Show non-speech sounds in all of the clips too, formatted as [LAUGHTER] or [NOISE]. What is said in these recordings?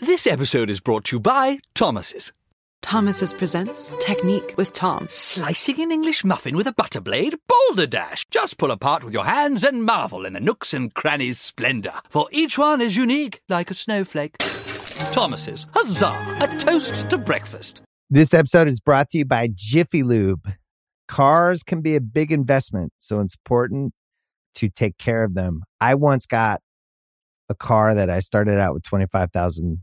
This episode is brought to you by Thomas's. Thomas's presents Technique with Tom. Slicing an English muffin with a butter blade? Boulder Dash! Just pull apart with your hands and marvel in the nooks and crannies' splendor, for each one is unique like a snowflake. Thomas's, huzzah! A toast to breakfast. This episode is brought to you by Jiffy Lube. Cars can be a big investment, so it's important to take care of them. I once got a car that I started out with 25,000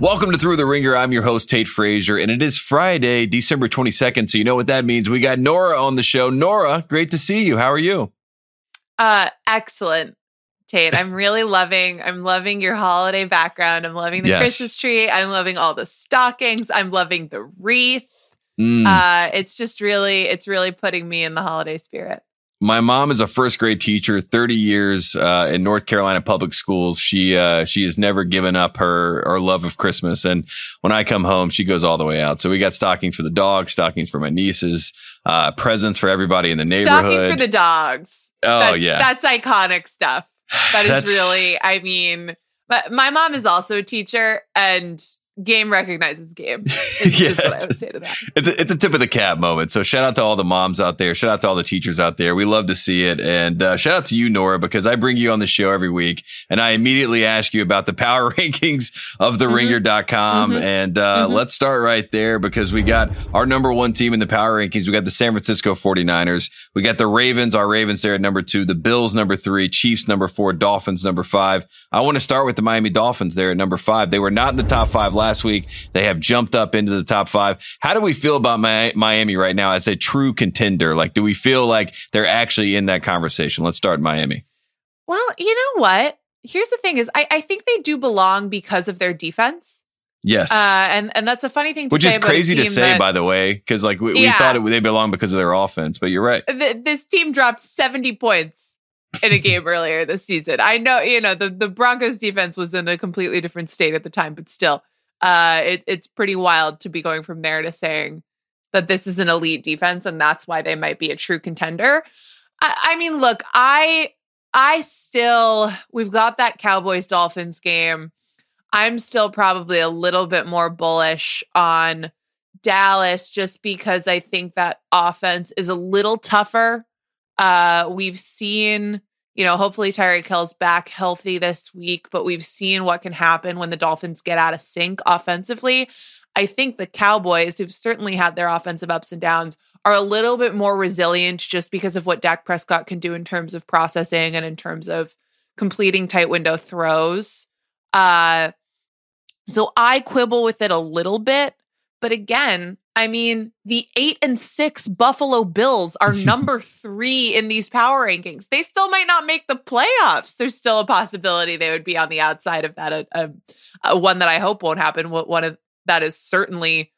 Welcome to Thru the Ringer. I'm your host, Tate Frazier, and it is Friday, December 22nd. So you know what that means. We got Nora on the show. Nora, great to see you. How are you? Uh, excellent. Tate, I'm really loving, I'm loving your holiday background. I'm loving the Yes. Christmas tree. I'm loving all the stockings. I'm loving the wreath. Mm. Uh, it's just really, it's really putting me in the holiday spirit. My mom is a first grade teacher, 30 years uh, in North Carolina public schools. She uh, she has never given up her her love of Christmas, and when I come home, she goes all the way out. So we got stockings for the dogs, stockings for my nieces, uh, presents for everybody in the neighborhood. Stocking for the dogs. oh That's- yeah, That's iconic stuff. [SIGHS] That's- really, I mean, but my mom is also a teacher and game recognizes game. [LAUGHS] Is, Yeah, what I it's- would say to that. it's a, it's a tip of the cap moment. So shout out to all the moms out there. Shout out to all the teachers out there. We love to see it. And uh, shout out to you, Nora, because I bring you on the show every week and I immediately ask you about the power [LAUGHS] rankings of the Mhm. ringer.com. Mhm. And uh, Mhm. let's start right there because we got our number one team in the power rankings. We got the San Francisco 49ers. We got the Ravens, our Ravens there at number two, the Bills number three, Chiefs number four, Dolphins number five. I want to start with the Miami Dolphins there at number five. They were not in the top five last week. They have jumped up into the top five. How do we feel about Mi- Miami right now as a true contender? Like, do we feel like they're actually in that conversation? Let's start Miami. Well, you know what? Here's the thing: is I, I think they do belong because of their defense, Yes. uh, and and that's a funny thing to Which say is crazy to say, that- by the way, because like we, we Yeah. thought it, they belong because of their offense, but you're right. th- this team dropped 70 points in a game earlier this season. I know, you know, the, the Broncos defense was in a completely different state at the time, but still, uh, it, it's pretty wild to be going from there to saying that this is an elite defense and that's why they might be a true contender. I, I mean, look, I, I still, we've got that Cowboys Dolphins game. I'm still probably a little bit more bullish on Dallas just because I think that offense is a little tougher. Uh, we've seen, you know, hopefully Tyreek Hill's back healthy this week, but we've seen what can happen when the Dolphins get out of sync offensively. I think the Cowboys, who've certainly had their offensive ups and downs, are a little bit more resilient just because of what Dak Prescott can do in terms of processing and in terms of completing tight window throws. Uh, so I quibble with it a little bit. But again, I mean, the eight and six Buffalo Bills are [LAUGHS] number three in these power rankings. They still might not make the playoffs. There's still a possibility they would be on the outside of that. A, a, a one that I hope won't happen. One one of that is certainly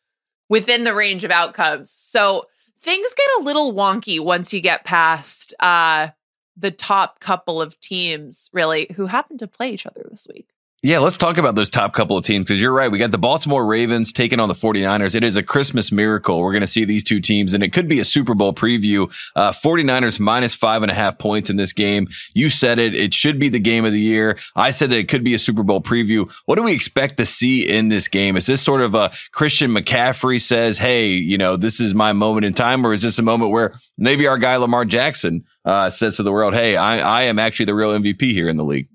within the range of outcomes. So things get a little wonky once you get past uh, the top couple of teams, really, who happen to play each other this week. Yeah, let's talk about those top couple of teams because you're right. We got the Baltimore Ravens taking on the 49ers. It is a Christmas miracle. We're going to see these two teams, and it could be a Super Bowl preview. Uh, 49ers minus five and a half points in this game. You said it. It should be the game of the year. I said that it could be a Super Bowl preview. What do we expect to see in this game? Is this sort of a Christian McCaffrey says, hey, you know, this is my moment in time, or is this a moment where maybe our guy Lamar Jackson uh, says to the world, hey, I, I am actually the real MVP here in the league?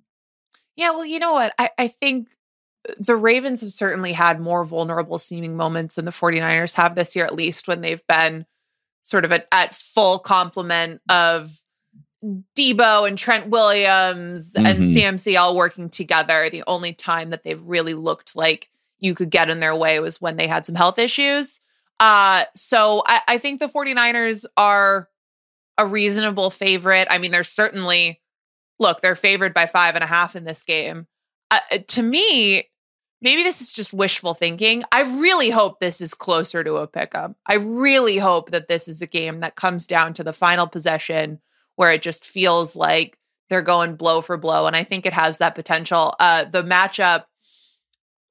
Yeah, well, you know what? I, I think the Ravens have certainly had more vulnerable seeming moments than the 49ers have this year, at least when they've been sort of at, at full complement of Deebo and Trent Williams and Mhm. CMC all working together. The only time that they've really looked like you could get in their way was when they had some health issues. Uh, so I, I think the 49ers are a reasonable favorite. I mean, they're certainly, look, they're favored by five and a half in this game. Uh, to me, maybe this is just wishful thinking. I really hope this is closer to a pick'em. I really hope that this is a game that comes down to the final possession where it just feels like they're going blow for blow. And I think it has that potential. Uh, the matchup,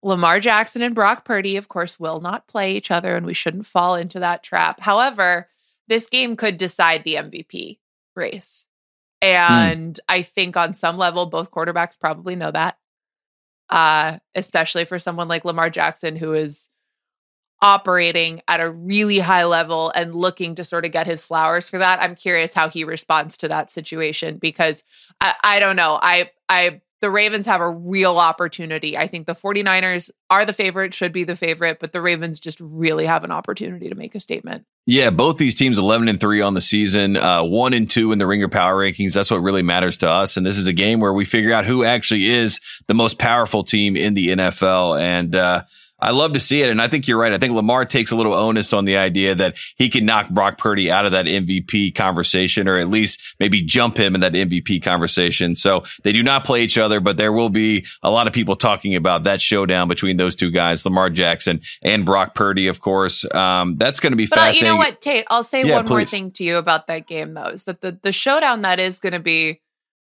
Lamar Jackson and Brock Purdy, of course, will not play each other, and we shouldn't fall into that trap. However, this game could decide the MVP race. And I think on some level, both quarterbacks probably know that. Uh, especially for someone like Lamar Jackson, who is operating at a really high level and looking to sort of get his flowers for that. I'm curious how he responds to that situation because I, I don't know. I I the Ravens have a real opportunity. I think the 49ers are the favorite, should be the favorite, but the Ravens just really have an opportunity to make a statement. Yeah, both these teams 11 and 3 on the season, uh, 1 and 2 in the Ringer Power Rankings. That's what really matters to us. And this is a game where we figure out who actually is the most powerful team in the NFL. And, uh, I love to see it. And I think you're right. I think Lamar takes a little onus on the idea that he can knock Brock Purdy out of that MVP conversation or at least maybe jump him in that MVP conversation. So they do not play each other, but there will be a lot of people talking about that showdown between those two guys, Lamar Jackson and Brock Purdy, of course. Um, that's going to be But uh, you know what, Tate? I'll say Yeah, one more thing to you about that game, though, is that the the showdown that is going to be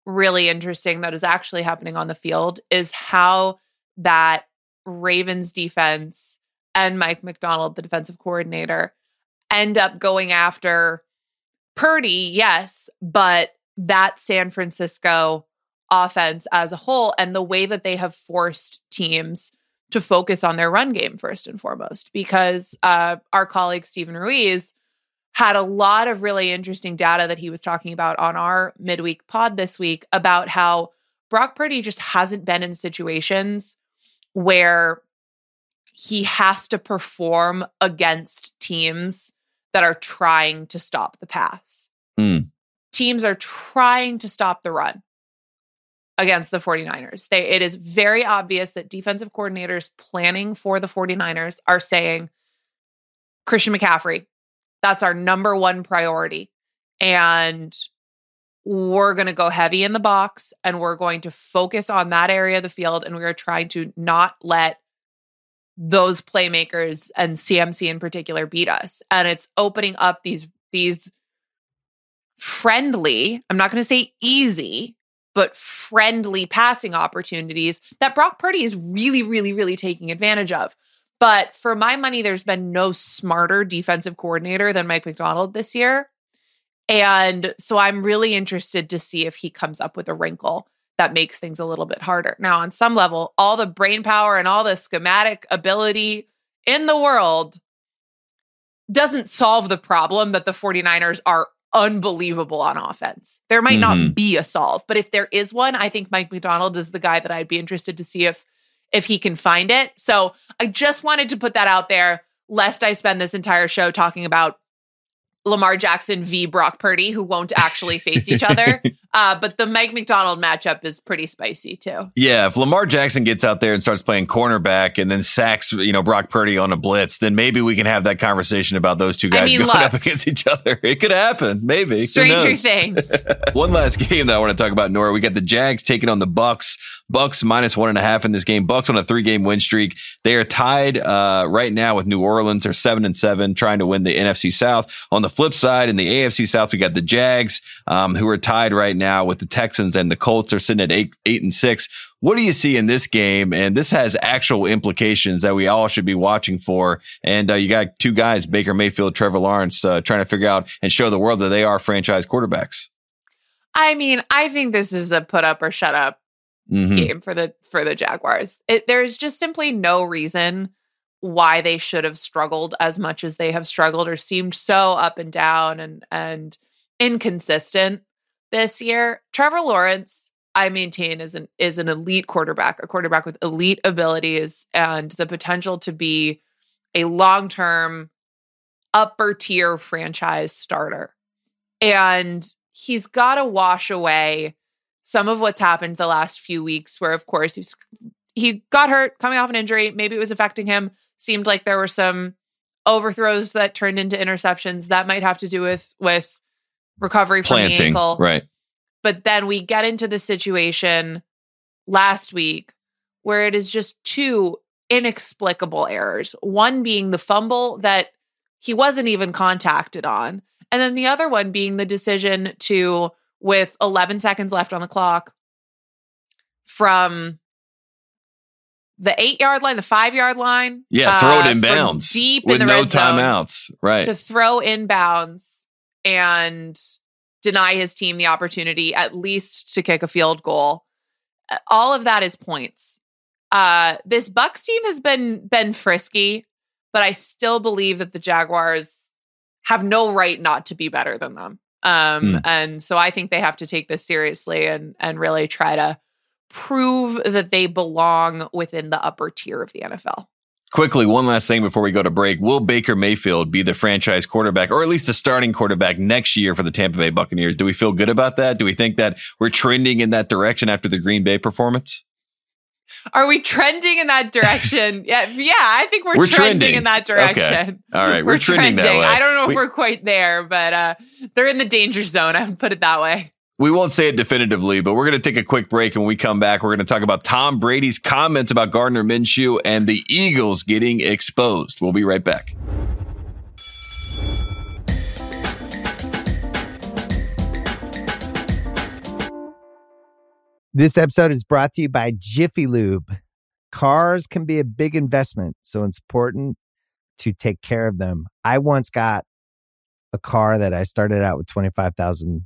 really interesting that is actually happening on the field is how that Ravens defense and Mike Macdonald, the defensive coordinator, end up going after Purdy, yes, but that San Francisco offense as a whole and the way that they have forced teams to focus on their run game first and foremost because uh, our colleague Steven Ruiz had a lot of really interesting data that he was talking about on our midweek pod this week about how Brock Purdy just hasn't been in situations where he has to perform against teams that are trying to stop the pass. Hmm. Teams are trying to stop the run against the 49ers. They it is very obvious that defensive coordinators planning for the 49ers are saying Christian McCaffrey, that's our number one priority. And we're going to go heavy in the box and we're going to focus on that area of the field and we are trying to not let those playmakers and CMC in particular beat us. And it's opening up these these friendly, I'm not going to say easy, but friendly passing opportunities that Brock Purdy is really really really taking advantage of. But for my money there's been no smarter defensive coordinator than Mike Macdonald this year. And so I'm really interested to see if he comes up with a wrinkle that makes things a little bit harder. Now, on some level, all the brain power and all the schematic ability in the world doesn't solve the problem that the 49ers are unbelievable on offense. There might not Mhm. be a solve, but if there is one, I think Mike Macdonald is the guy that I'd be interested to see if if he can find it. So, I just wanted to put that out there lest I spend this entire show talking about Lamar Jackson v. Brock Purdy, who won't actually face each other. [LAUGHS] Uh, but the Mike Macdonald matchup is pretty spicy too. Yeah, if Lamar Jackson gets out there and starts playing cornerback and then sacks, you know, Brock Purdy on a blitz, then maybe we can have that conversation about those two I guys mean, going look. up against each other. [LAUGHS] It could happen, maybe. Stranger things. [LAUGHS] One last game that I want to talk about, Nora. We got the Jags taking on the Bucs. Bucs minus one and a half in this game. Bucs on a three game win streak. They are tied uh, right now with New Orleans. They're seven and seven, trying to win the NFC South. On the flip side, in the AFC South, we got the Jags, um, who are tied right now with the Texans, and the Colts are sitting at eight eight and six. What do you see in this game? And this has actual implications that we all should be watching for. And uh, you got two guys, Baker Mayfield, Trevor Lawrence, uh, trying to figure out and show the world that they are franchise quarterbacks. I mean, I think this is a put up or shut up Mhm. game for the for the Jaguars. It, there's just simply no reason why they should have struggled as much as they have struggled or seemed so up and down and and inconsistent this year. Trevor Lawrence, I maintain, is an is an elite quarterback, a quarterback with elite abilities and the potential to be a long term upper tier franchise starter. And he's got to wash away some of what's happened the last few weeks, where, of course, he's, he got hurt coming off an injury. Maybe it was affecting him. Seemed like there were some overthrows that turned into interceptions. That might have to do with with recovery from the ankle. Right. But then we get into the situation last week where it is just two inexplicable errors. One being the fumble that he wasn't even contacted on. And then the other one being the decision to, with 11 seconds left on the clock, from the eight yard line, the five yard line. Yeah. Throw it uh, in bounds Deep with in the no timeouts. Right. to throw inbounds and deny his team the opportunity at least to kick a field goal. All of that is points. Uh, this Bucs team has been been frisky, but I still believe that the Jaguars have no right not to be better than them. Um, Hmm. and so I think they have to take this seriously and and really try to prove that they belong within the upper tier of the NFL. Quickly, one last thing before we go to break. Will Baker Mayfield be the franchise quarterback or at least the starting quarterback next year for the Tampa Bay Buccaneers? Do we feel good about that? Do we think that we're trending in that direction after the Green Bay performance? Are we trending in that direction? [LAUGHS] yeah, yeah, I think we're, We're trending, trending. in that Okay. direction. All right, [LAUGHS] we're, trending, that way. I don't know if We- we're quite there, but uh, they're in the danger zone. I would put it that way. We won't say it definitively, but we're going to take a quick break. And when we come back, we're going to talk about Tom Brady's comments about Gardner Minshew and the Eagles getting exposed. We'll be right back. This episode is brought to you by Jiffy Lube. Cars can be a big investment, so it's important to take care of them. I once got a car that I started out with 25,000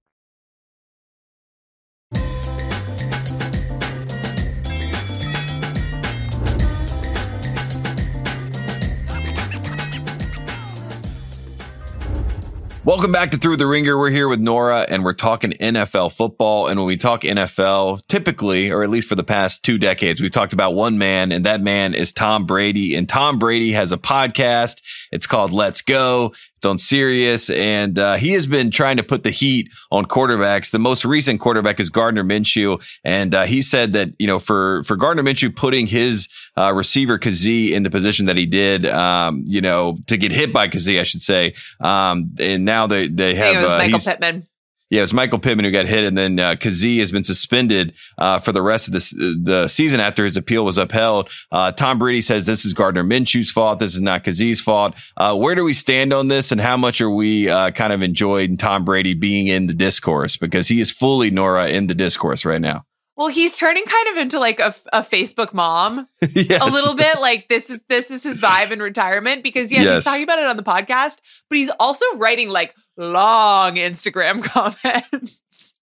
Welcome back to Thru the Ringer. We're here with Nora and we're talking NFL football. And when we talk NFL, typically, or at least for the past two decades, we've talked about one man, and that man is Tom Brady. And Tom Brady has a podcast. It's called Let's Go. On Sirius, and uh, he has been trying to put the heat on quarterbacks. The most recent quarterback is Gardner Minshew, and uh, he said that you know for for Gardner Minshew putting his uh, receiver Kazee in the position that he did, um, you know, to get hit by Kazee, I should say, um, and now they they have think it was uh, Michael Pittman. Yeah, it was Michael Pittman who got hit, and then uh, Kazee has been suspended uh, for the rest of this, the season after his appeal was upheld. Uh, Tom Brady says this is Gardner Minshew's fault. This is not Kazee's fault. Uh, where do we stand on this, and how much are we uh, kind of enjoying Tom Brady being in the discourse because he is fully Nora in the discourse right now. Well, he's turning kind of into like a, a Facebook mom [LAUGHS] yes. a little bit. Like this is this is his vibe in retirement because yeah, Yes. he's talking about it on the podcast, but he's also writing like long Instagram [LAUGHS] comments.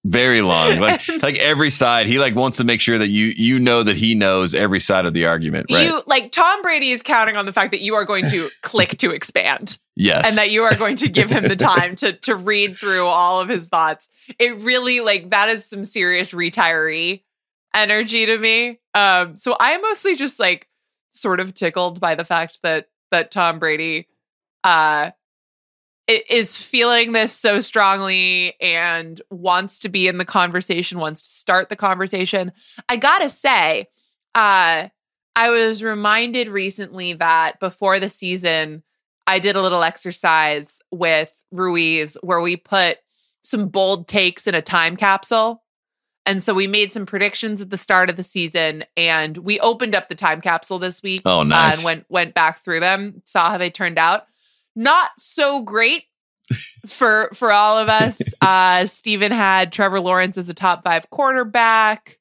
very long, like [LAUGHS] like every side. He like wants to make sure that you you know that he knows every side of the argument, right? You like Tom Brady is counting on the fact that you are going to [LAUGHS] click to expand. yes, and that you are going to give him the time to to read through all of his thoughts. It really like that is some serious retiree energy to me. Um so I am mostly just like sort of tickled by the fact that that Tom Brady uh is feeling this so strongly and wants to be in the conversation, wants to start the conversation. I got to say, uh I was reminded recently that before the season I did a little exercise with Ruiz where we put some bold takes in a time capsule. And so we made some predictions at the start of the season and we opened up the time capsule this week Oh, uh, nice. and went went back through them, saw how they turned out. Not so great for for all of us. [LAUGHS] Uh, Steven had Trevor Lawrence as a top five quarterback.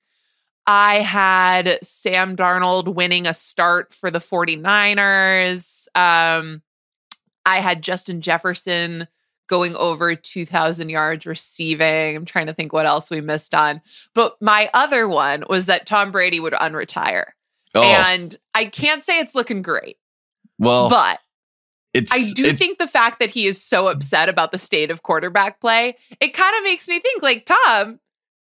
I had Sam Darnold winning a start for the 49ers. Um, I had Justin Jefferson going over 2,000 yards receiving. I'm trying to think what else we missed on. But my other one was that Tom Brady would unretire. Oh, And I can't say it's looking great, well, but it's I do it's- think the fact that he is so upset about the state of quarterback play, it kind of makes me think like, Tom,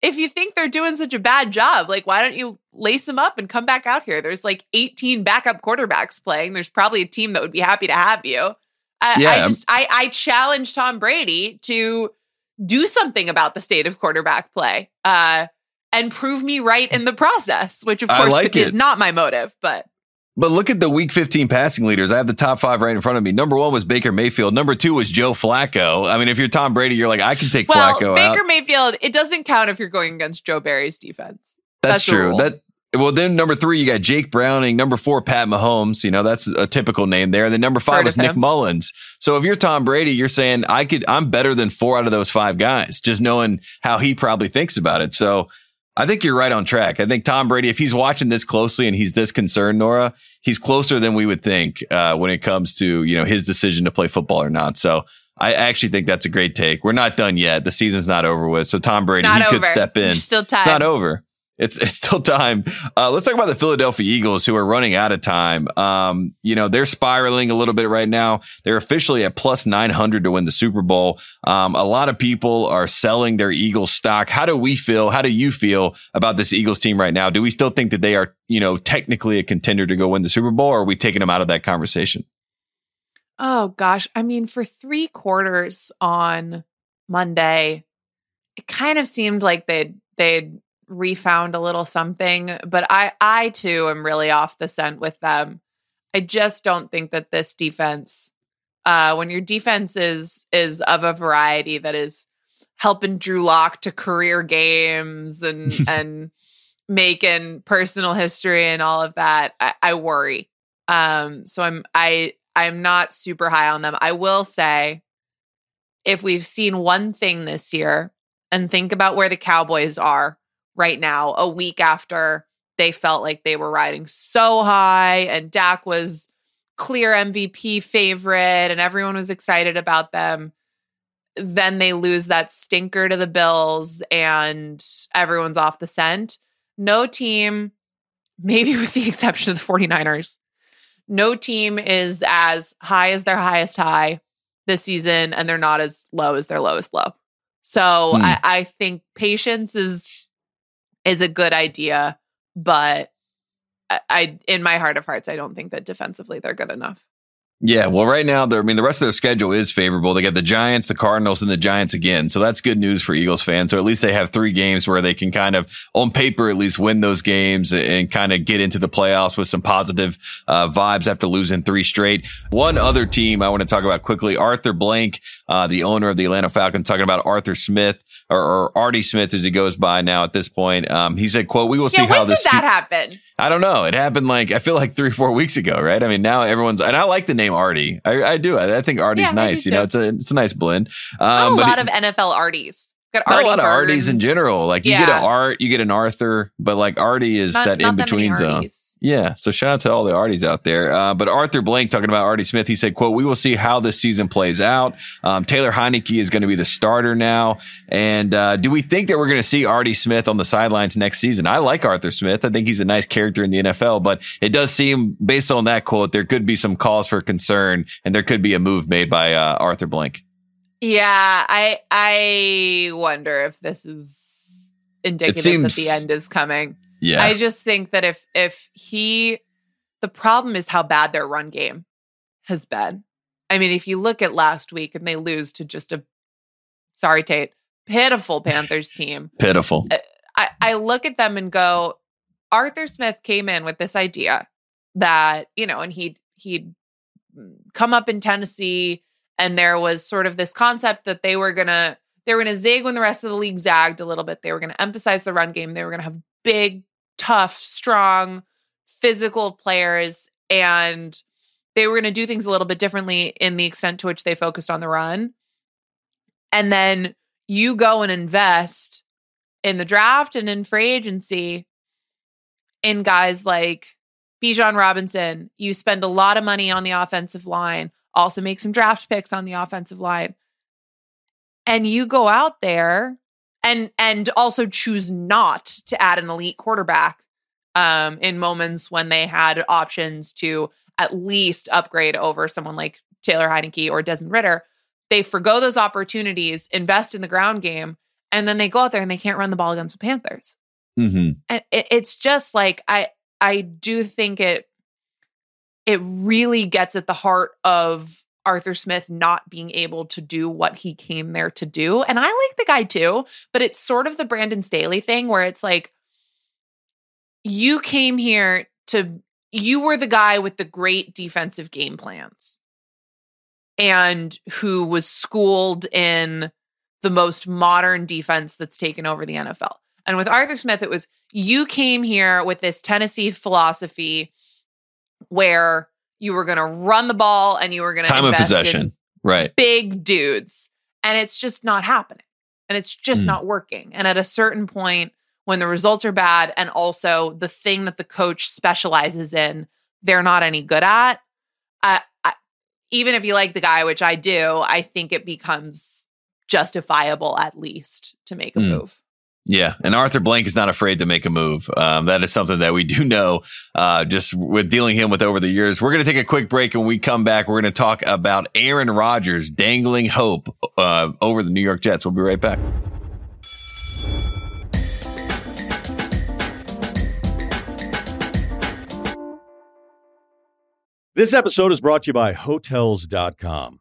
if you think they're doing such a bad job, like, why don't you lace them up and come back out here? There's like 18 backup quarterbacks playing. There's probably a team that would be happy to have you. I, Yeah, I just, I, I challenge Tom Brady to do something about the state of quarterback play uh, and prove me right in the process, which of course like is not my motive, but But look at the week 15 passing leaders. I have the top five right in front of me. Number one was Baker Mayfield. Number two was Joe Flacco. I mean, if you're Tom Brady, you're like, I can take well, Flacco Baker out. Mayfield, it doesn't count if you're going against Joe Barry's defense. That's, that's true. That well, then number three, you got Jake Browning. Number four, Pat Mahomes. You know, that's a typical name there. And then number five Heard was Nick. Mullens. So if you're Tom Brady, you're saying I could, I'm better than four out of those five guys, just knowing how he probably thinks about it. So I think you're right on track. I think Tom Brady, if he's watching this closely and he's this concerned, Nora, he's closer than we would think uh, when it comes to you know his decision to play football or not. So I actually think that's a great take. We're not done yet. The season's not over with. So Tom Brady, he over. could step in. There's still time. It's not over. It's it's still time. Uh, let's talk about the Philadelphia Eagles, who are running out of time. Um, you know they're spiraling a little bit right now. They're officially at plus nine hundred to win the Super Bowl. Um, a lot of people are selling their Eagles stock. How do we feel? How do you feel about this Eagles team right now? Do we still think that they are, you know, technically a contender to go win the Super Bowl, or are we taking them out of that conversation? Oh gosh, I mean, for three quarters on Monday, it kind of seemed like they'd they'd refound a little something, but I I too am really off the scent with them. I just don't think that this defense, uh, when your defense is is of a variety that is helping Drew Lock to career games and [LAUGHS] and making personal history and all of that, I, I worry. Um, so I'm I I'm not super high on them. I will say, if we've seen one thing this year, and think about where the Cowboys are right now, a week after they felt like they were riding so high, and Dak was clear MVP favorite, and everyone was excited about them. Then they lose that stinker to the Bills, and everyone's off the scent. No team, maybe [LAUGHS] with the exception of the 49ers, no team is as high as their highest high this season, and they're not as low as their lowest low. So Hmm. I, I think patience is is a good idea, but I, I in my heart of hearts, I don't think that defensively they're good enough. Yeah, well, right now, I mean, the rest of their schedule is favorable. They got the Giants, the Cardinals, and the Giants again. So that's good news for Eagles fans. So at least they have three games where they can kind of, on paper, at least win those games and kind of get into the playoffs with some positive uh, vibes after losing three straight. One other team I want to talk about quickly, Arthur Blank, uh, the owner of the Atlanta Falcons, talking about Arthur Smith or, or Artie Smith as he goes by now at this point. Um, he said, quote, we will see yeah, how when did this that se- happen? I don't know. It happened like I feel like three or four weeks ago, right? I mean, now everyone's and I like the name Artie. I, I do. I, I think Artie's Yeah, nice. You know, it's a it's a nice blend. Not Um, a lot it- of NFL Arties. Got not a lot of Arties in general. Like you get an Art, you get an Arthur, but like Artie is Not- that in between zone. Arties. Yeah. So shout out to all the Arties out there. Uh, but Arthur Blank talking about Artie Smith, he said, quote, we will see how this season plays out. Um, Taylor Heinicke is going to be the starter now. And, uh, do we think that we're going to see Artie Smith on the sidelines next season? I like Arthur Smith. I think he's a nice character in the NFL, but it does seem based on that quote, there could be some cause for concern and there could be a move made by, uh, Arthur Blank. Yeah, I I wonder if this is indicative seems- that the end is coming. Yeah. I just think that if if he the problem is how bad their run game has been. I mean, if you look at last week and they lose to just a sorry, Tate, pitiful [LAUGHS] Panthers team. Pitiful. Uh, I, I look at them and go, Arthur Smith came in with this idea that, you know, and he'd he'd come up in Tennessee and there was sort of this concept that they were gonna they were gonna zig when the rest of the league zagged a little bit. They were gonna emphasize the run game. They were gonna have big, tough, strong, physical players, and they were gonna do things a little bit differently in the extent to which they focused on the run. And then you go and invest in the draft and in free agency in guys like Bijan Robinson. You spend a lot of money on the offensive line, also make some draft picks on the offensive line. And you go out there and and also choose not to add an elite quarterback um, in moments when they had options to at least upgrade over someone like Taylor Heinicke or Desmond Ridder. They forego those opportunities, invest in the ground game, and then they go out there and they can't run the ball against the Panthers. Mm-hmm. And it, it's just like I I do think it it really gets at the heart of Arthur Smith not being able to do what he came there to do. And I like the guy too, but it's sort of the Brandon Staley thing where it's like you came here to you were the guy with the great defensive game plans and who was schooled in the most modern defense that's taken over the NFL. And with Arthur Smith, it was you came here with this Tennessee philosophy where you were going to run the ball and you were going to time of possession, right? Big dudes, and it's just not happening, and it's just mm. not working. And at a certain point, when the results are bad, and also the thing that the coach specializes in, they're not any good at. I, I, even if you like the guy, which I do, I think it becomes justifiable at least to make a mm. move. Yeah, and Arthur Blank is not afraid to make a move. Um, that is something that we do know uh, just with dealing him with over the years. We're going to take a quick break, and we come back, we're going to talk about Aaron Rodgers dangling hope uh, over the New York Jets. We'll be right back. This episode is brought to you by Hotels.com.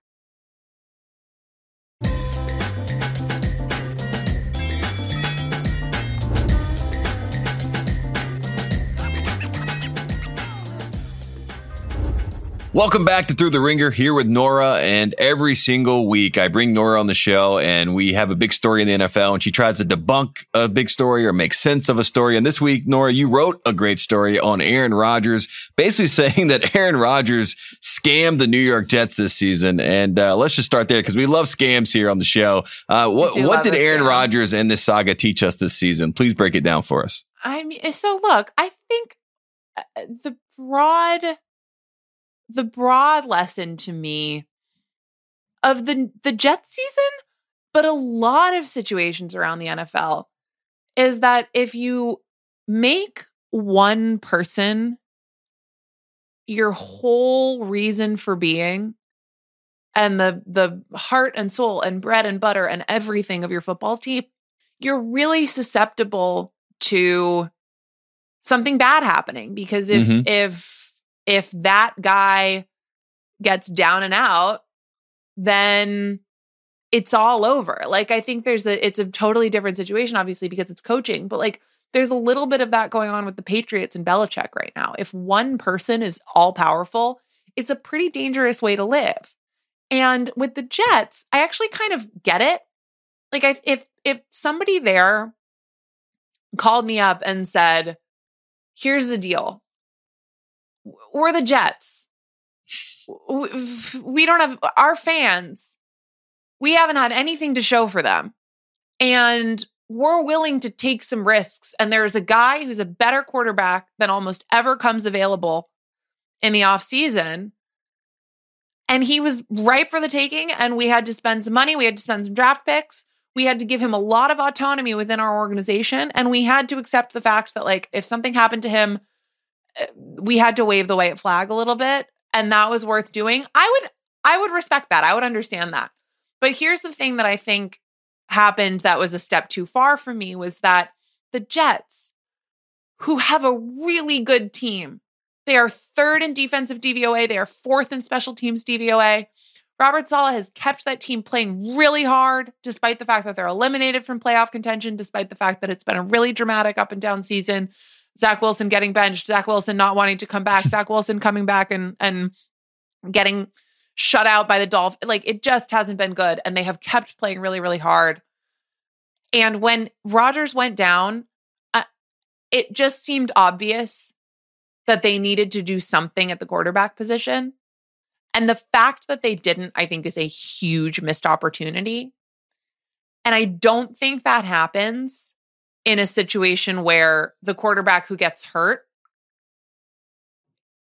Welcome back to Thru the Ringer here with Nora. And every single week, I bring Nora on the show and we have a big story in the NFL and she tries to debunk a big story or make sense of a story. And this week, Nora, you wrote a great story on Aaron Rodgers, basically [LAUGHS] saying that Aaron Rodgers scammed the New York Jets this season. And uh, let's just start there because we love scams here on the show. Uh, what what did Aaron Rodgers and this saga teach us this season? Please break it down for us. I mean, so look, I think uh, the broad the broad lesson to me of the the Jets season, but a lot of situations around the NFL is that if you make one person your whole reason for being and the the heart and soul and bread and butter and everything of your football team, you're really susceptible to something bad happening because if mm-hmm. if if that guy gets down and out, then it's all over. Like I think there's a it's a totally different situation, obviously, because it's coaching, but like there's a little bit of that going on with the Patriots and Belichick right now. If one person is all powerful, it's a pretty dangerous way to live. And with the Jets, I actually kind of get it. Like I, if if somebody there called me up and said, "Here's the deal we're the Jets. We don't have our fans. We haven't had anything to show for them. And we're willing to take some risks. And there's a guy who's a better quarterback than almost ever comes available in the offseason. And he was ripe for the taking. And we had to spend some money. We had to spend some draft picks. We had to give him a lot of autonomy within our organization. And we had to accept the fact that, like, if something happened to him Eh, we had to wave the white flag a little bit and that was worth doing. I would I would respect that. I would understand that. But here's the thing that I think happened that was a step too far for me was that the Jets who have a really good team. They are third in defensive DVOA, they are fourth in special teams DVOA. Robert Saleh has kept that team playing really hard, despite the fact that they're eliminated from playoff contention, despite the fact that it's been a really dramatic up and down season. Zach Wilson getting benched, Zach Wilson not wanting to come back, [LAUGHS] Zach Wilson coming back and and getting shut out by the Dolphins. Like it just hasn't been good. And they have kept playing really, really hard. And when Rodgers went down, uh, it just seemed obvious that they needed to do something at the quarterback position. And the fact that they didn't, I think, is a huge missed opportunity. And I don't think that happens in a situation where the quarterback who gets hurt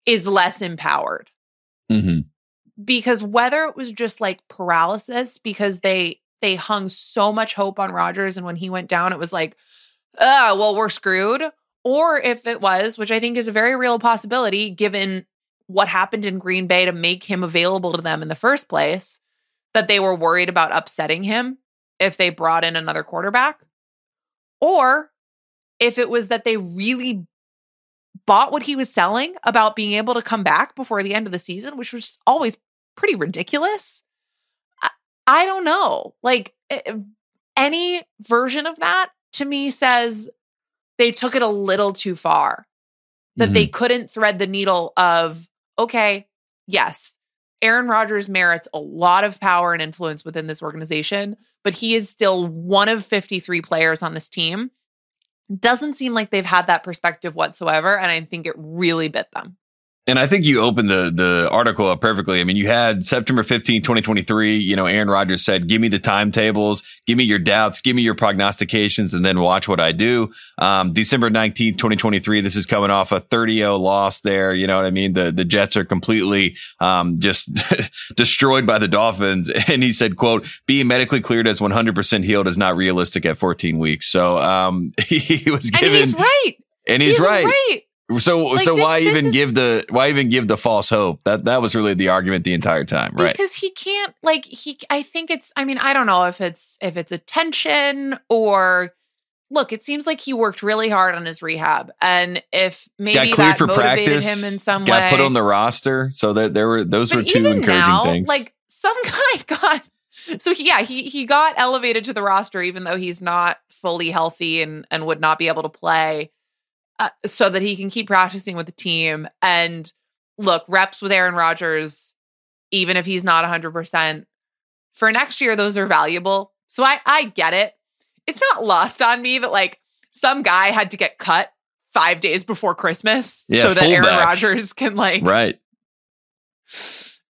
is less empowered. Mm-hmm. Because whether it was just like paralysis, because they they hung so much hope on Rodgers, and when he went down, it was like, oh, well, we're screwed. Or if it was, which I think is a very real possibility, given what happened in Green Bay to make him available to them in the first place, that they were worried about upsetting him if they brought in another quarterback. Or if it was that they really bought what he was selling about being able to come back before the end of the season, which was always pretty ridiculous. I, I don't know. Like any version of that to me says they took it a little too far, that mm-hmm. they couldn't thread the needle of, okay, yes, Aaron Rodgers merits a lot of power and influence within this organization, but he is still one of 53 players on this team. Doesn't seem like they've had that perspective whatsoever. And I think it really bit them. And I think you opened the the article up perfectly. I mean, you had September 15, 2023, you know, Aaron Rodgers said, give me the timetables, give me your doubts, give me your prognostications, and then watch what I do. Um, December 19th, 2023, this is coming off a 30-0 loss there. You know what I mean? The the Jets are completely um, just [LAUGHS] destroyed by the Dolphins. [LAUGHS] And he said, quote, being medically cleared as 100% healed is not realistic at 14 weeks. So um, he, [LAUGHS] he was given. And he's right. And he's, he's right. right. So like so this, why even is, give the why even give the false hope? That that was really the argument the entire time, right? Because he can't like he I think it's I mean, I don't know if it's if it's attention or look, it seems like he worked really hard on his rehab. And if maybe that motivated practice, him in some got way. Got put on the roster. So that there were those were two encouraging now, things. Like some [LAUGHS] guy got so he, yeah, he he got elevated to the roster even though he's not fully healthy and and would not be able to play uh, so that he can keep practicing with the team. And look, reps with Aaron Rodgers, even if he's not 100%, for next year, those are valuable. So I, I get it. It's not lost on me that like some guy had to get cut five days before Christmas yeah, so that Aaron Rodgers can like right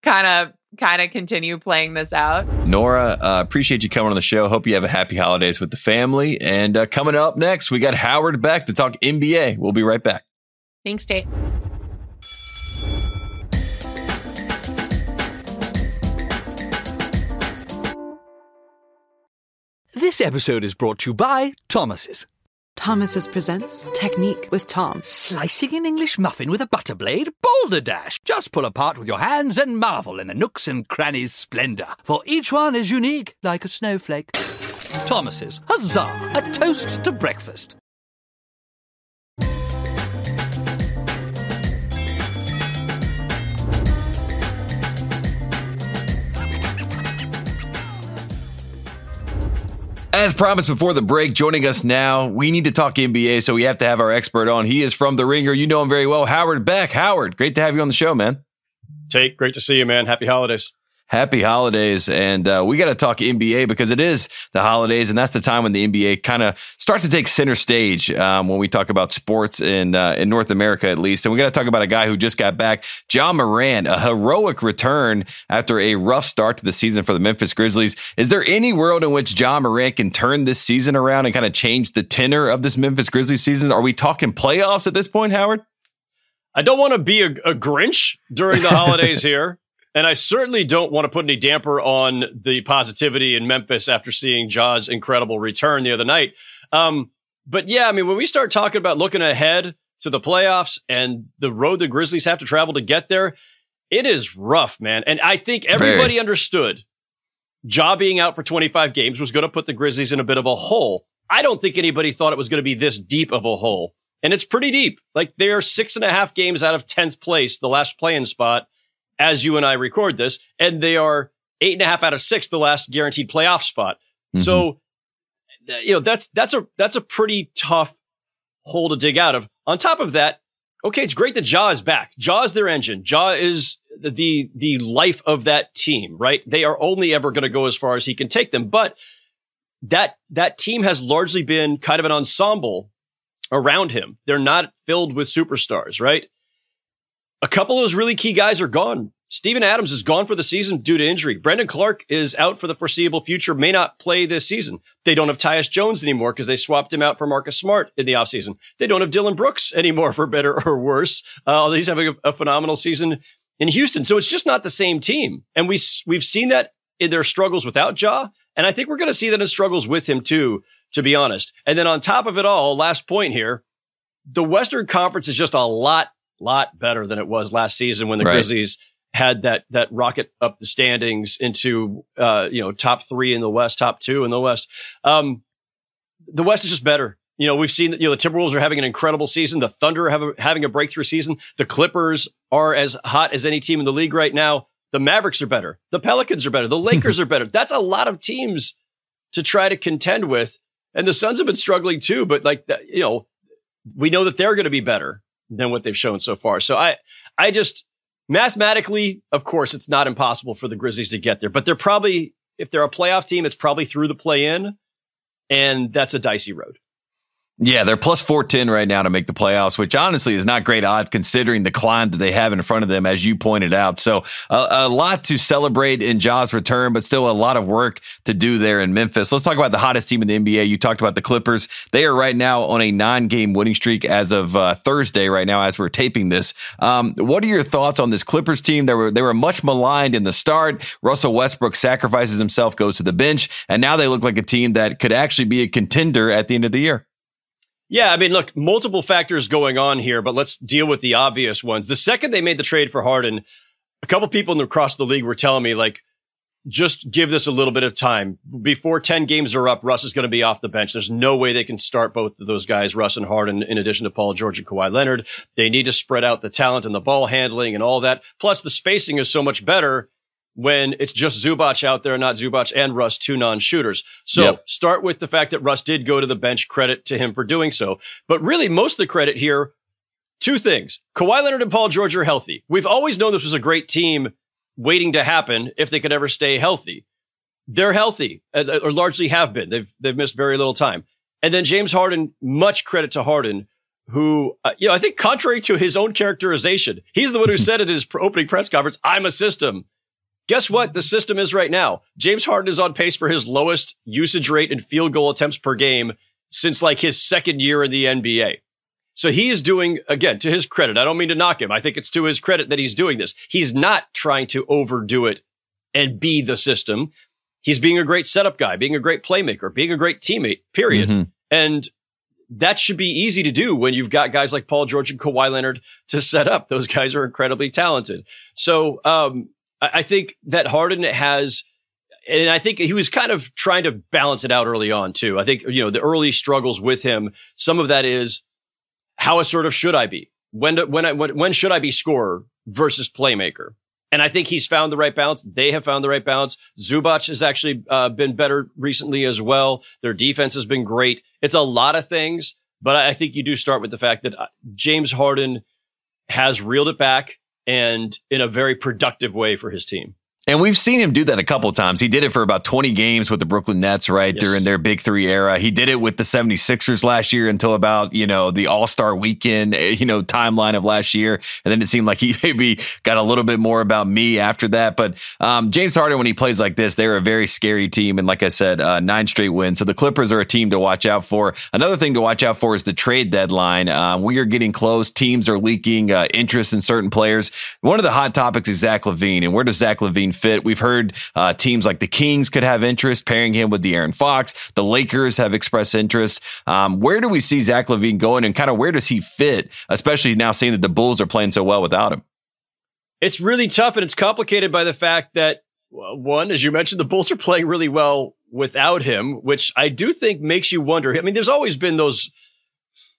kind of kind of continue playing this out. Nora, uh, appreciate you coming on the show. Hope you have a happy holidays with the family. And uh, coming up next, we got Howard Beck to talk NBA. We'll be right back. Thanks, Tate. This episode is brought to you by Thomas's. Thomas's presents Technique with Tom. Slicing an English muffin with a butter blade? Boulder Dash! Just pull apart with your hands and marvel in the nooks and crannies' splendor, for each one is unique like a snowflake. Thomas's, huzzah! A toast to breakfast. As promised before the break, joining us now, we need to talk NBA, so we have to have our expert on. He is from The Ringer. You know him very well, Howard Beck. Howard, great to have you on the show, man. Tate, great to see you, man. Happy holidays happy holidays. And uh, we got to talk NBA because it is the holidays, and that's the time when the NBA kind of starts to take center stage um, when we talk about sports in uh, in North America, at least. And we got to talk about a guy who just got back, Ja Morant, a heroic return after a rough start to the season for the Memphis Grizzlies. Is there any world in which Ja Morant can turn this season around and kind of change the tenor of this Memphis Grizzlies season? Are we talking playoffs at this point, Howard? I don't want to be a, a Grinch during the holidays [LAUGHS] here. And I certainly don't want to put any damper on the positivity in Memphis after seeing Ja's incredible return the other night. Um, but yeah, I mean, when we start talking about looking ahead to the playoffs and the road the Grizzlies have to travel to get there, it is rough, man. And I think everybody Very. understood Ja being out for 25 games was going to put the Grizzlies in a bit of a hole. I don't think anybody thought it was going to be this deep of a hole. And it's pretty deep. Like they are six and a half games out of 10th place, the last playing spot as you and I record this. And they are eight and a half out of six, the last guaranteed playoff spot. Mm-hmm. So, you know, that's, that's a, that's a pretty tough hole to dig out of. On top of that, okay, it's great that Ja is back. Ja is their engine. Ja is the, the life of that team, right? They are only ever going to go as far as he can take them. But that, that team has largely been kind of an ensemble around him. They're not filled with superstars, right? A couple of those really key guys are gone. Steven Adams is gone for the season due to injury. Brandon Clarke is out for the foreseeable future, may not play this season. They don't have Tyus Jones anymore because they swapped him out for Marcus Smart in the offseason. They don't have Dillon Brooks anymore [LAUGHS] for better or worse. Uh, he's having a, a phenomenal season in Houston. So it's just not the same team. And we, we've seen that in their struggles without Ja. And I think we're going to see that in struggles with him too, to be honest. And then on top of it all, last point here, the Western Conference is just a lot, lot better than it was last season when the right. Grizzlies had that that rocket up the standings into uh, you know top three in the West, top two in the West. Um, the West is just better. You know, we've seen that, you know, the Timberwolves are having an incredible season. The Thunder have a, having a breakthrough season. The Clippers are as hot as any team in the league right now. The Mavericks are better. The Pelicans are better. The [LAUGHS] Lakers are better. That's a lot of teams to try to contend with. And the Suns have been struggling too, but like, you know, we know that they're going to be better than what they've shown so far. So I, I just mathematically, of course, it's not impossible for the Grizzlies to get there, but they're probably, if they're a playoff team, it's probably through the play in and that's a dicey road. Yeah, they're plus 410 right now to make the playoffs, which honestly is not great odds considering the climb that they have in front of them, as you pointed out. So a, a, lot to celebrate in Ja's return, but still a lot of work to do there in Memphis. Let's talk about the hottest team in the NBA. You talked about the Clippers. They are right now on a nine game winning streak as of uh, Thursday, right now, as we're taping this. Um, what are your thoughts on this Clippers team? They were, they were much maligned in the start. Russell Westbrook sacrifices himself, goes to the bench, and now they look like a team that could actually be a contender at the end of the year. Yeah, I mean, look, multiple factors going on here, but let's deal with the obvious ones. The second they made the trade for Harden, a couple people across the league were telling me, like, just give this a little bit of time. Before 10 games are up, Russ is going to be off the bench. There's no way they can start both of those guys, Russ and Harden, in addition to Paul George and Kawhi Leonard. They need to spread out the talent and the ball handling and all that. Plus, the spacing is so much better when it's just Zubac out there, not Zubac and Russ, two non-shooters. So yep. start with the fact that Russ did go to the bench. Credit to him for doing so. But really, most of the credit here, two things. Kawhi Leonard and Paul George are healthy. We've always known this was a great team waiting to happen if they could ever stay healthy. They're healthy, uh, or largely have been. They've they've missed very little time. And then James Harden, much credit to Harden, who, uh, you know, I think contrary to his own characterization, he's the one who [LAUGHS] said at his opening press conference, I'm a system. Guess what? The system is right now. James Harden is on pace for his lowest usage rate and field goal attempts per game since like his second year in the NBA. So he is doing, again, to his credit. I don't mean to knock him. I think it's to his credit that he's doing this. He's not trying to overdo it and be the system. He's being a great setup guy, being a great playmaker, being a great teammate, period. Mm-hmm. And that should be easy to do when you've got guys like Paul George and Kawhi Leonard to set up. Those guys are incredibly talented. So, um, I think that Harden has, and I think he was kind of trying to balance it out early on too. I think, you know, the early struggles with him, some of that is how assertive should I be? When, do, when, I, when, when should I be scorer versus playmaker? And I think he's found the right balance. They have found the right balance. Zubac has actually uh, been better recently as well. Their defense has been great. It's a lot of things, but I think you do start with the fact that uh, James Harden has reeled it back and in a very productive way for his team. And we've seen him do that a couple times. He did it for about 20 games with the Brooklyn Nets, right? Yes. During their big three era. He did it with the 76ers last year until about, you know, the All Star weekend, eh, you know, timeline of last year. And then it seemed like he [LAUGHS] maybe got a little bit more about me after that. But um, James Harden, when he plays like this, they're a very scary team. And like I said, uh, nine straight wins. So the Clippers are a team to watch out for. Another thing to watch out for is the trade deadline. Uh, we are getting close. Teams are leaking uh, interest in certain players. One of the hot topics is Zach LaVine. And where does Zach LaVine fit. We've heard uh, teams like the Kings could have interest pairing him with De'Aaron Fox. The Lakers have expressed interest. Um, where do we see Zach LaVine going and kind of where does he fit, especially now seeing that the Bulls are playing so well without him? It's really tough and it's complicated by the fact that one, as you mentioned, the Bulls are playing really well without him, which I do think makes you wonder. I mean, there's always been those,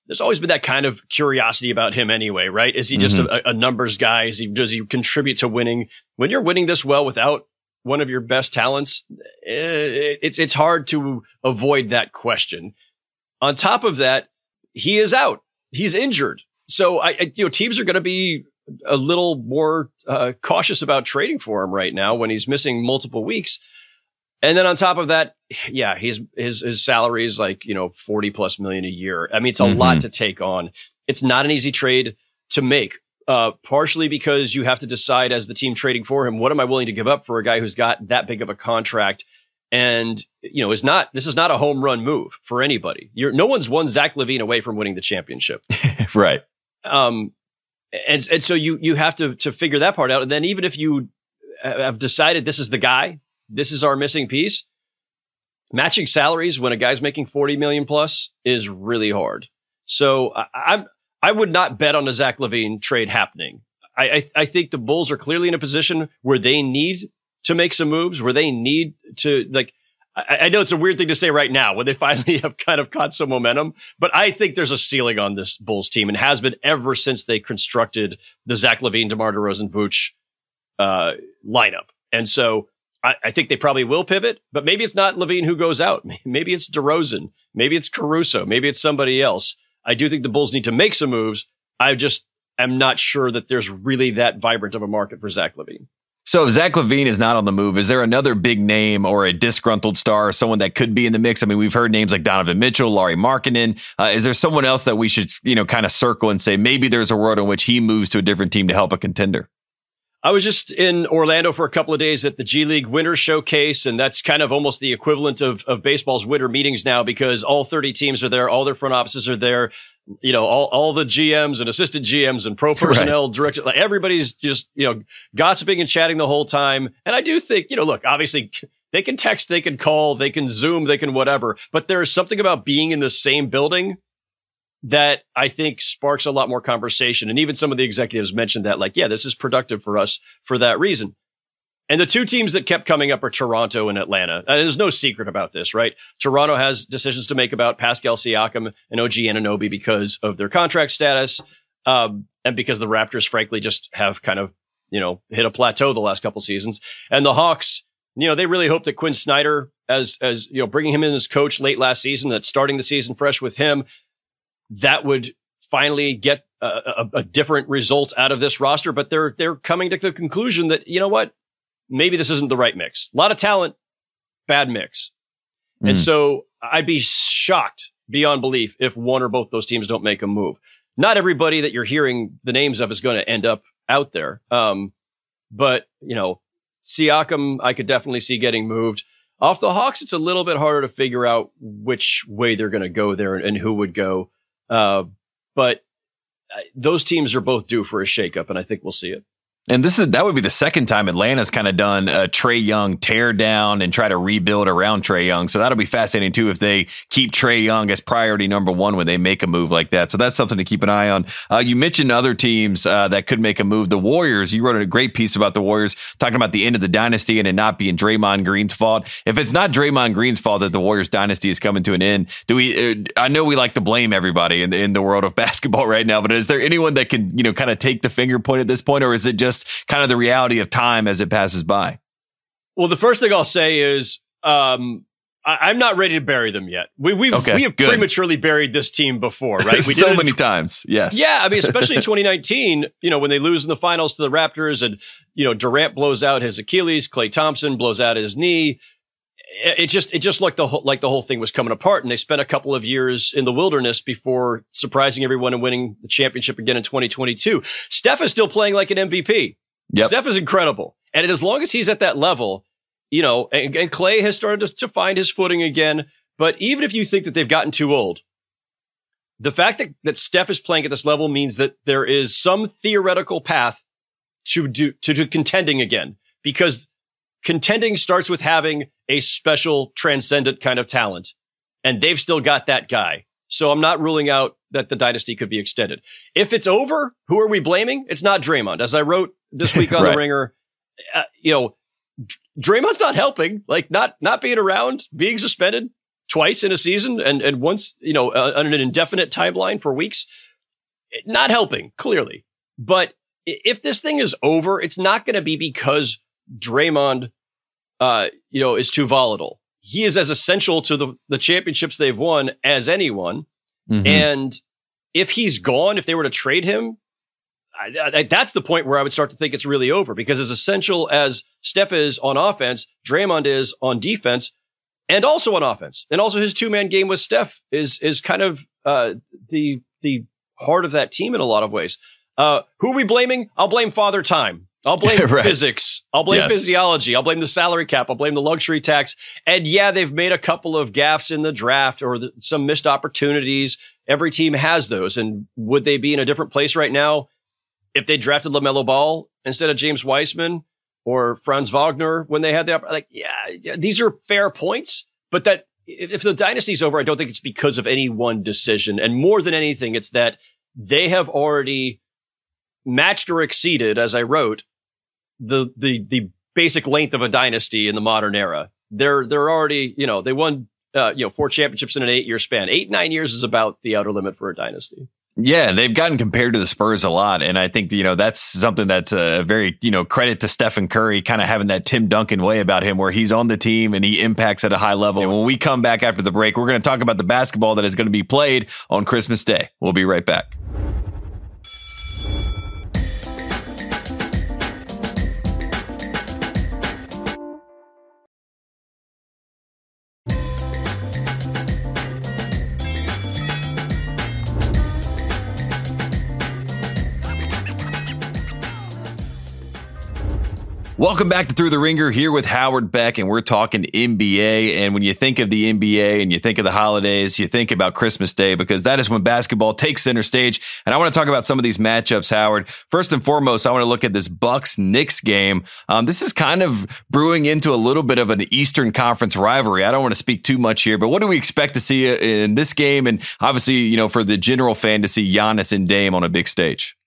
there's always been that kind of curiosity about him anyway, right? Is he just mm-hmm. a, a, numbers guy? Is he, does he contribute to winning? When you're winning this well without one of your best talents, eh, it's, it's hard to avoid that question. On top of that, he is out. He's injured. So I, I you know, teams are going to be a little more uh, cautious about trading for him right now when he's missing multiple weeks. And then on top of that, yeah, he's his his salary is like you know forty plus million a year. I mean, it's a mm-hmm. lot to take on. It's not an easy trade to make. Uh, partially because you have to decide as the team trading for him, what am I willing to give up for a guy who's got that big of a contract? And you know, is not this is not a home run move for anybody. You're no one's won Zach LaVine away from winning the championship, [LAUGHS] right? Um, and and so you you have to to figure that part out. And then even if you have decided this is the guy, this is our missing piece, matching salaries when a guy's making forty million plus is really hard. So I, I'm I would not bet on a Zach LaVine trade happening. I, I I think the Bulls are clearly in a position where they need to make some moves, where they need to like I, I, know it's a weird thing to say right now when they [LAUGHS] finally have kind of caught some momentum, but I think there's a ceiling on this Bulls team and has been ever since they constructed the Zach LaVine, DeMar DeRozan, Vooch, uh, lineup. And so I, I, think they probably will pivot, but maybe it's not LaVine who goes out. [LAUGHS] Maybe it's DeRozan. Maybe it's Caruso. Maybe it's somebody else. I do think the Bulls need to make some moves. I just am not sure that there's really that vibrant of a market for Zach LaVine. So if Zach LaVine is not on the move, is there another big name or a disgruntled star or someone that could be in the mix? I mean, we've heard names like Donovan Mitchell, Lauri Markkanen. Uh, is there someone else that we should, you know, kind of circle and say maybe there's a world in which he moves to a different team to help a contender? I was just in Orlando for a couple of days at the G League Winter Showcase, and that's kind of almost the equivalent of, of baseball's winter meetings now because all 30 teams are there, all their front offices are there, you know, all, all the GMs and assistant GMs and pro [LAUGHS] personnel right. directors, like everybody's just, you know, gossiping and chatting the whole time. And I do think, you know, look, obviously they can text, they can call, they can Zoom, they can whatever, but there's something about being in the same building that I think sparks a lot more conversation. And even some of the executives mentioned that, like, yeah, this is productive for us for that reason. And the two teams that kept coming up are Toronto and Atlanta. And there's no secret about this, right? Toronto has decisions to make about Pascal Siakam and OG Anunoby because of their contract status. Um, and because the Raptors, frankly, just have kind of, you know, hit a plateau the last couple seasons. And the Hawks, you know, they really hope that Quin Snyder, as, as, you know, bringing him in as coach late last season, that starting the season fresh with him, that would finally get a, a, a, different result out of this roster. But they're they're coming to the conclusion that you know what, maybe this isn't the right mix. A lot of talent, bad mix, mm. and hmm. so I'd be shocked beyond belief if one or both those teams don't make a move. Not everybody that you're hearing the names of is going to end up out there. Um, but you know, Siakam, I could definitely see getting moved. Off the Hawks, it's a little bit harder to figure out which way they're going to go there and who would go. Uh, but uh, those teams are both due for a shakeup, and I think we'll see it. And this is that would be the second time Atlanta's kind of done a Trae Young tear down and try to rebuild around Trae Young. So that'll be fascinating too if they keep Trae Young as priority number one when they make a move like that. So that's something to keep an eye on. Uh, you mentioned other teams uh, that could make a move. The Warriors. You wrote a great piece about the Warriors, talking about the end of the dynasty and it not being Draymond Green's fault. If it's not Draymond Green's fault that the Warriors dynasty is coming to an end, do we? Uh, I know we like to blame everybody in, in the world of [LAUGHS] basketball right now, but is there anyone that can you know kind of take the finger point at this point, or is it just kind of the reality of time as it passes by? Well, the first thing I'll say is um, I, am not ready to bury them yet. We we okay, we have good. prematurely buried this team before, right? We [LAUGHS] so many times. Yes. Yeah, I mean, especially in [LAUGHS] 2019, you know, when they lose in the finals to the Raptors, and you know Durant blows out his Achilles, Klay Thompson blows out his knee it just it just looked the whole, like the whole thing was coming apart, and they spent a couple of years in the wilderness before surprising everyone and winning the championship again in 2022. Steph is still playing like an MVP. Yep. Steph is incredible, and as long as he's at that level, you know, and, and Klay has started to, to find his footing again. But even if you think that they've gotten too old, the fact that, that Steph is playing at this level means that there is some theoretical path to do to, to contending again because contending starts with having a special transcendent kind of talent. And they've still got that guy. So I'm not ruling out that the dynasty could be extended. If it's over, who are we blaming? It's not Draymond. As I wrote this [LAUGHS] week on Right. the Ringer, uh, you know, Draymond's not helping. Like not not being around, being suspended twice in a season, and and once you know uh, on an indefinite timeline for weeks, not helping clearly. But if this thing is over, it's not going to be because Draymond, uh, you know, is too volatile. He is as essential to the the championships they've won as anyone. Mhm. And if he's gone, if they were to trade him, I, I, that's the point where I would start to think it's really over because as essential as Steph is on offense, Draymond is on defense and also on offense. And also his two man game with Steph is, is kind of, uh, the, the heart of that team in a lot of ways. Uh, who are we blaming? I'll blame father time. I'll [LAUGHS] blame Right. physics. I'll blame Yes. physiology. I'll blame the salary cap. I'll blame the luxury tax. And yeah, they've made a couple of gaffes in the draft or the, some missed opportunities. Every team has those. And would they be in a different place right now if they drafted LaMelo Ball instead of James Wiseman or Franz Wagner when they had the, like, yeah, yeah, these are fair points, but that if the dynasty's over, I don't think it's because of any one decision. And more than anything, it's that they have already matched or exceeded, as I wrote, the, the, the basic length of a dynasty in the modern era. They're, they're already, you know, they won, uh, you know, four championships in an eight year span. Eight, nine years is about the outer limit for a dynasty. Yeah, they've gotten compared to the Spurs a lot, and I think you know that's something that's a very you know credit to Stephen Curry, kind of having that Tim Duncan way about him, where he's on the team and he impacts at a high level. And when we come back after the break, we're going to talk about the basketball that is going to be played on Christmas Day. We'll be right back. Welcome back to Thru the Ringer here with Howard Beck, and we're talking NBA. And when you think of the NBA and you think of the holidays, you think about Christmas Day because that is when basketball takes center stage. And I want to talk about some of these matchups, Howard. First and foremost, I want to look at this Bucks Knicks game. Um, this is kind of brewing into a little bit of an Eastern Conference rivalry. I don't want to speak too much here, but what do we expect to see in this game? And obviously, you know, for the general fan to see Giannis and Dame on a big stage.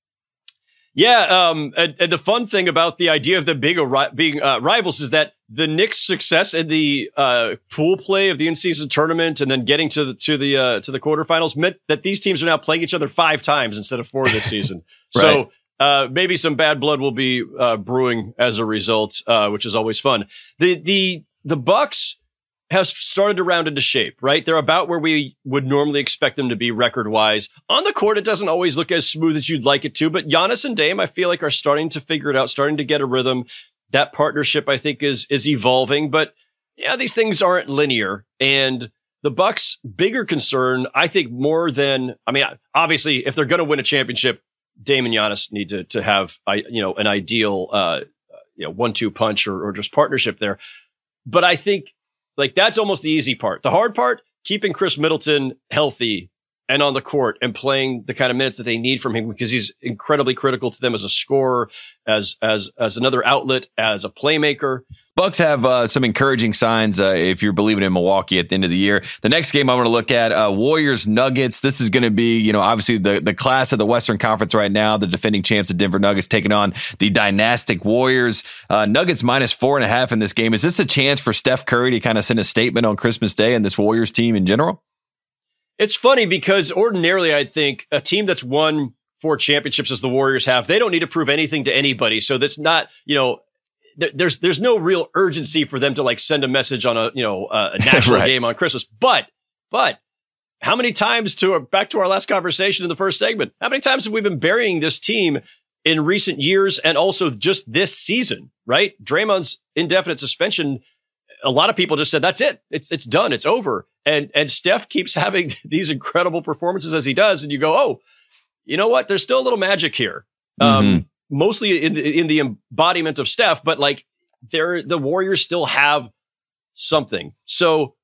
Yeah, um, and, and the fun thing about the idea of them being ri- being uh, rivals is that the Knicks' success in the uh, pool play of the in-season tournament and then getting to the to the uh, to the quarterfinals meant that these teams are now playing each other five times instead of four this season. [LAUGHS] So uh, maybe some bad blood will be uh, brewing as a result, uh, which is always fun. The the the Bucks have started to round into shape, right? They're about where we would normally expect them to be record wise. On the court, it doesn't always look as smooth as you'd like it to, but Giannis and Dame, I feel like are starting to figure it out, starting to get a rhythm. That partnership, I think, is, is evolving, but yeah, these things aren't linear. And the Bucks bigger concern, I think more than, I mean, obviously if they're going to win a championship, Dame and Giannis need to, to have, I, you know, an ideal, uh, you know, one, two punch or, or just partnership there. But I think like that's almost the easy part. The hard part, keeping Khris Middleton healthy and on the court and playing the kind of minutes that they need from him because he's incredibly critical to them as a scorer, as as as another outlet, as a playmaker. Bucks have uh, some encouraging signs uh, if you're believing in Milwaukee at the end of the year. The next game I'm going to look at uh, Warriors Nuggets. This is going to be, you know, obviously the the class of the Western Conference right now. The defending champs, of Denver Nuggets, taking on the dynastic Warriors. Uh, Nuggets minus four and a half in this game. Is this a chance for Steph Curry to kind of send a statement on Christmas Day and this Warriors team in general? It's funny because ordinarily I think a team that's won four championships as the Warriors have, they don't need to prove anything to anybody. So that's not, you know, th- there's there's no real urgency for them to like send a message on a you know uh, a [LAUGHS] national Right. game on Christmas. But but how many times to back to our last conversation in the first segment? How many times have we been burying this team in recent years and also just this season? Right, Draymond's indefinite suspension. A lot of people just said that's it. It's it's done. It's over. And and Steph keeps [LAUGHS] having these incredible performances as he does, and you go, oh, you know what? There's still a little magic here. Um, mostly in the, in the embodiment of Steph, but like they're the Warriors still have something. So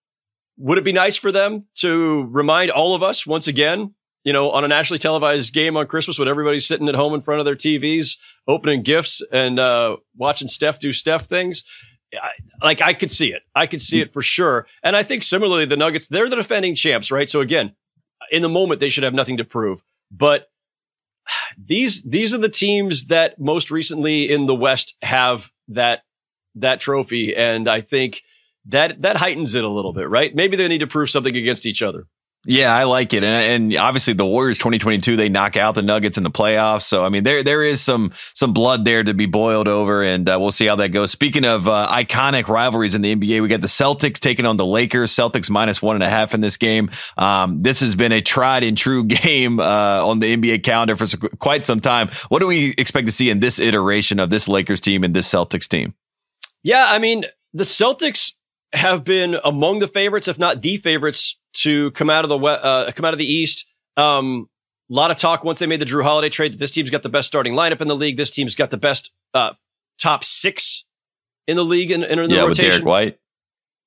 would it be nice for them to remind all of us once again, you know, on a nationally televised game on Christmas when everybody's sitting at home in front of their TVs, opening gifts and uh, watching Steph do Steph things? I, like I could see it. I could see mm. it for sure. And I think similarly, the Nuggets, they're the defending champs, right? So again, in the moment, they should have nothing to prove. But these these are the teams that most recently in the West have that that trophy, and I think that that heightens it a little bit, right? Maybe they need to prove something against each other. Yeah, I like it, and, and obviously the Warriors 2022 they knock out the Nuggets in the playoffs. So I mean, there there is some some blood there to be boiled over, and uh, we'll see how that goes. Speaking of uh, iconic rivalries in the NBA, we got the Celtics taking on the Lakers. Celtics minus one and a half in this game. Um, this has been a tried and true [LAUGHS] game uh, on the NBA calendar for quite some time. What do we expect to see in this iteration of this Lakers team and this Celtics team? Yeah, I mean the Celtics have been among the favorites, if not the favorites, to come out of the uh, come out of the East. Um, a lot of talk once they made the Jrue Holiday trade that this team's got the best starting lineup in the league. This team's got the best uh, top six in the league in, in the yeah, rotation. with Derrick White.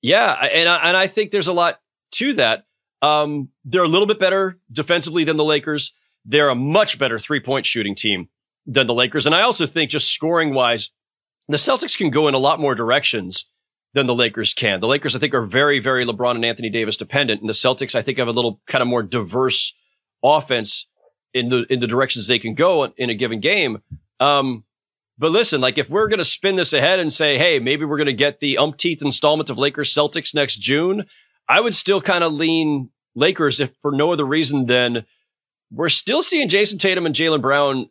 Yeah, and I, and I think there's a lot to that. Um, they're a little bit better defensively than the Lakers. They're a much better three point shooting team than the Lakers, and I also think just scoring wise, the Celtics can go in a lot more directions than the Lakers can. The Lakers, I think, are very, very LeBron and Anthony Davis dependent. And the Celtics, I think, have a little kind of more diverse offense in the, in the directions they can go in a given game. Um, but listen, like if we're going to spin this ahead and say, Hey, maybe we're going to get the umpteenth installment of Lakers Celtics next June, I would still kind of lean Lakers if for no other reason than we're still seeing Jayson Tatum and Jaylen Brown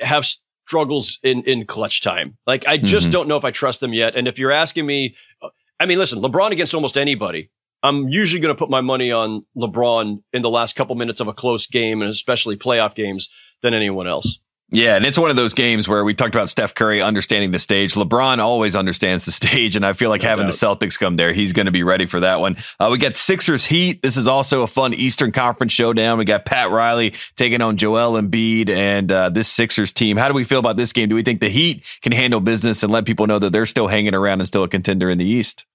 have struggles in in clutch time. Like I just mm-hmm. don't know if I trust them yet. And if you're asking me, I mean, listen, LeBron against almost anybody. I'm usually going to put my money on LeBron in the last couple minutes of a close game, and especially playoff games, than anyone else. Yeah, and it's one of those games where we talked about Steph Curry understanding the stage. LeBron always understands the stage, and I feel like no having doubt. the Celtics come there, he's going to be ready for that one. Uh, we got Sixers Heat. This is also a fun Eastern Conference showdown. We got Pat Riley taking on Joel Embiid and uh, this Sixers team. How do we feel about this game? Do we think the Heat can handle business and let people know that they're still hanging around and still a contender in the East?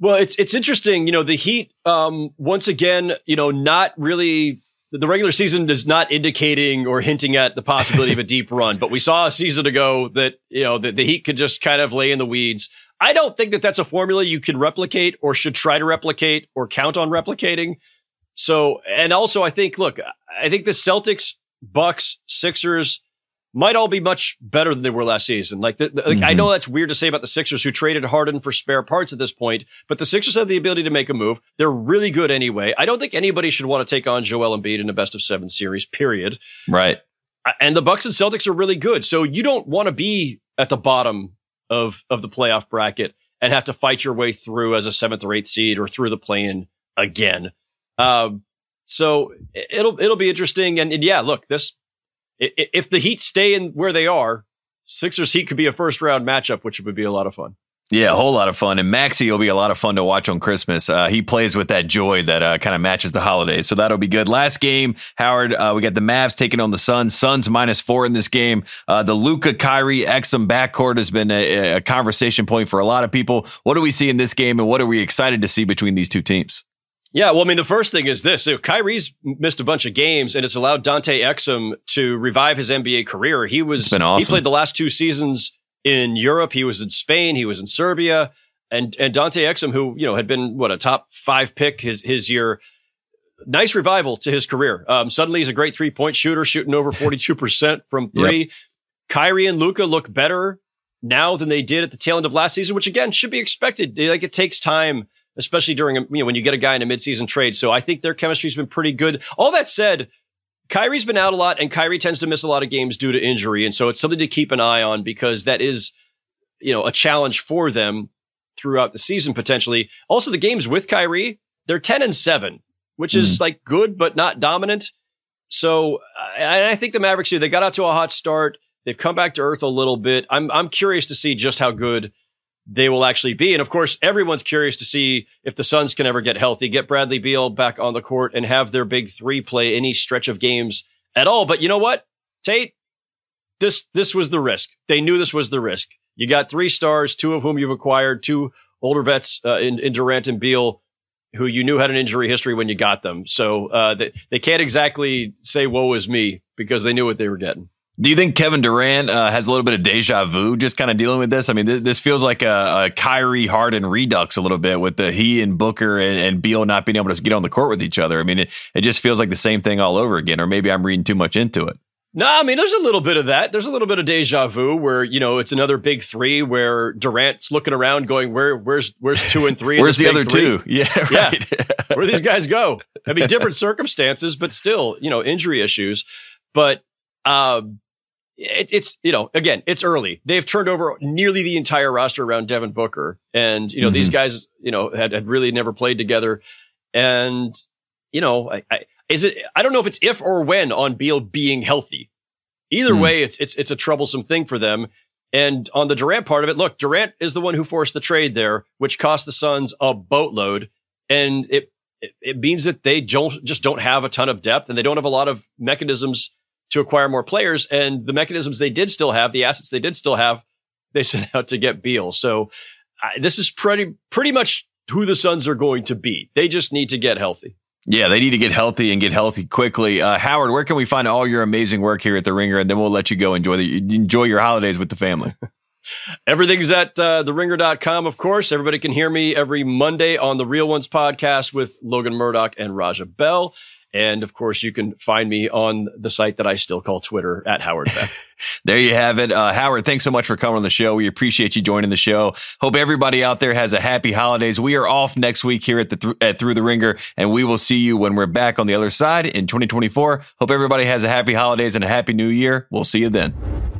Well, it's it's interesting. You know, the Heat um, once again, you know, not really the regular season is not indicating or hinting at the possibility of a deep run, but we saw a season ago that, you know, that the Heat could just kind of lay in the weeds. I don't think that that's a formula you can replicate or should try to replicate or count on replicating. So, and also I think, look, I think the Celtics, Bucks, Sixers, might all be much better than they were last season. Like, the, the, mm-hmm. I know that's weird to say about the Sixers who traded Harden for spare parts at this point, but the Sixers have the ability to make a move. They're really good anyway. I don't think anybody should want to take on Joel Embiid in a best of seven series, period. Right. And the Bucks and Celtics are really good. So you don't want to be at the bottom of, of the playoff bracket and have to fight your way through as a seventh or eighth seed or through the play in again. Um, so it'll, it'll be interesting. And, and yeah, look, this, if the Heat stay in where they are, Sixers Heat could be a first round matchup, which would be a lot of fun. Yeah, a whole lot of fun. And Maxey will be a lot of fun to watch on Christmas. Uh, he plays with that joy that uh, kind of matches the holidays. So that'll be good. Last game, Howard, uh, we got the Mavs taking on the Suns. Suns minus four in this game. Uh, the Luka Kyrie Exum backcourt has been a, a conversation point for a lot of people. What do we see in this game and what are we excited to see between these two teams? Yeah, well, I mean, the first thing is this: so Kyrie's missed a bunch of games, and it's allowed Dante Exum to revive his NBA career. He was been awesome. he played the last two seasons in Europe. He was in Spain. He was in Serbia, and and Dante Exum, who you know had been what a top five pick his his year. Nice revival to his career. Um, suddenly, he's a great three point shooter, shooting over forty two percent from [LAUGHS] three. Yep. Kyrie and Luka look better now than they did at the tail end of last season, which again should be expected. Like it takes time especially during, you know, when you get a guy in a midseason trade. So I think their chemistry's been pretty good. All that said, Kyrie's been out a lot and Kyrie tends to miss a lot of games due to injury. And so it's something to keep an eye on because that is, you know, a challenge for them throughout the season potentially. Also, the games with Kyrie, they're 10 and 7, which mm-hmm. is like good, but not dominant. So I, I think the Mavericks, they got out to a hot start. They've come back to earth a little bit. I'm, I'm curious to see just how good they will actually be. And of course, everyone's curious to see if the Suns can ever get healthy, get Bradley Beal back on the court and have their big three play any stretch of games at all. But you know what, Tate? This, this was the risk. They knew this was the risk. You got three stars, two of whom you've acquired, two older vets uh, in, in Durant and Beal, who you knew had an injury history when you got them. So uh, they, they can't exactly say, woe is me, because they knew what they were getting. Do you think Kevin Durant uh, has a little bit of deja vu just kind of dealing with this? I mean, th- this feels like a, a Kyrie Harden redux a little bit with the he and Booker and, and Beal not being able to get on the court with each other. I mean, it, it just feels like the same thing all over again, or maybe I'm reading too much into it. No, I mean, there's a little bit of that. There's a little bit of deja vu where, you know, it's another big three where Durant's looking around going, where, where's, where's two and three? where's the other three? two? [LAUGHS] Yeah. Right. Yeah. [LAUGHS] where do these guys go? I mean, different circumstances, but still, you know, injury issues. But, um, it, it's, you know, again, it's early. They've turned over nearly the entire roster around Devin Booker. And, you know, mm-hmm. these guys, you know, had, had really never played together. And, you know, I, I, is it, I don't know if it's if or when on Beal being healthy. Either mm. way, it's, it's, it's a troublesome thing for them. And on the Durant part of it, look, Durant is the one who forced the trade there, which cost the Suns a boatload. And it, it, it means that they don't just don't have a ton of depth and they don't have a lot of mechanisms to acquire more players. And the mechanisms they did still have, the assets they did still have, they [LAUGHS] sent out to get Beal. So uh, this is pretty, pretty much who the Suns are going to be. They just need to get healthy. Yeah, they need to get healthy and get healthy quickly. Uh, Howard, where can we find all your amazing work here at the Ringer? And then we'll let you go enjoy the, enjoy your holidays with the family. [LAUGHS] Everything's at uh, theringer.com, of course. Everybody can hear me every Monday on the Real Ones podcast with Logan Murdock and Raja Bell. And of course, you can find me on the site that I still call Twitter at Howard Beck. [LAUGHS] there you have it. Uh, Howard, thanks so much for coming on the show. We appreciate you joining the show. Hope everybody out there has a happy holidays. We are off next week here at the th- at Thru the Ringer, and we will see you when we're back on the other side in 2024. Hope everybody has a happy holidays and a happy new year. We'll see you then.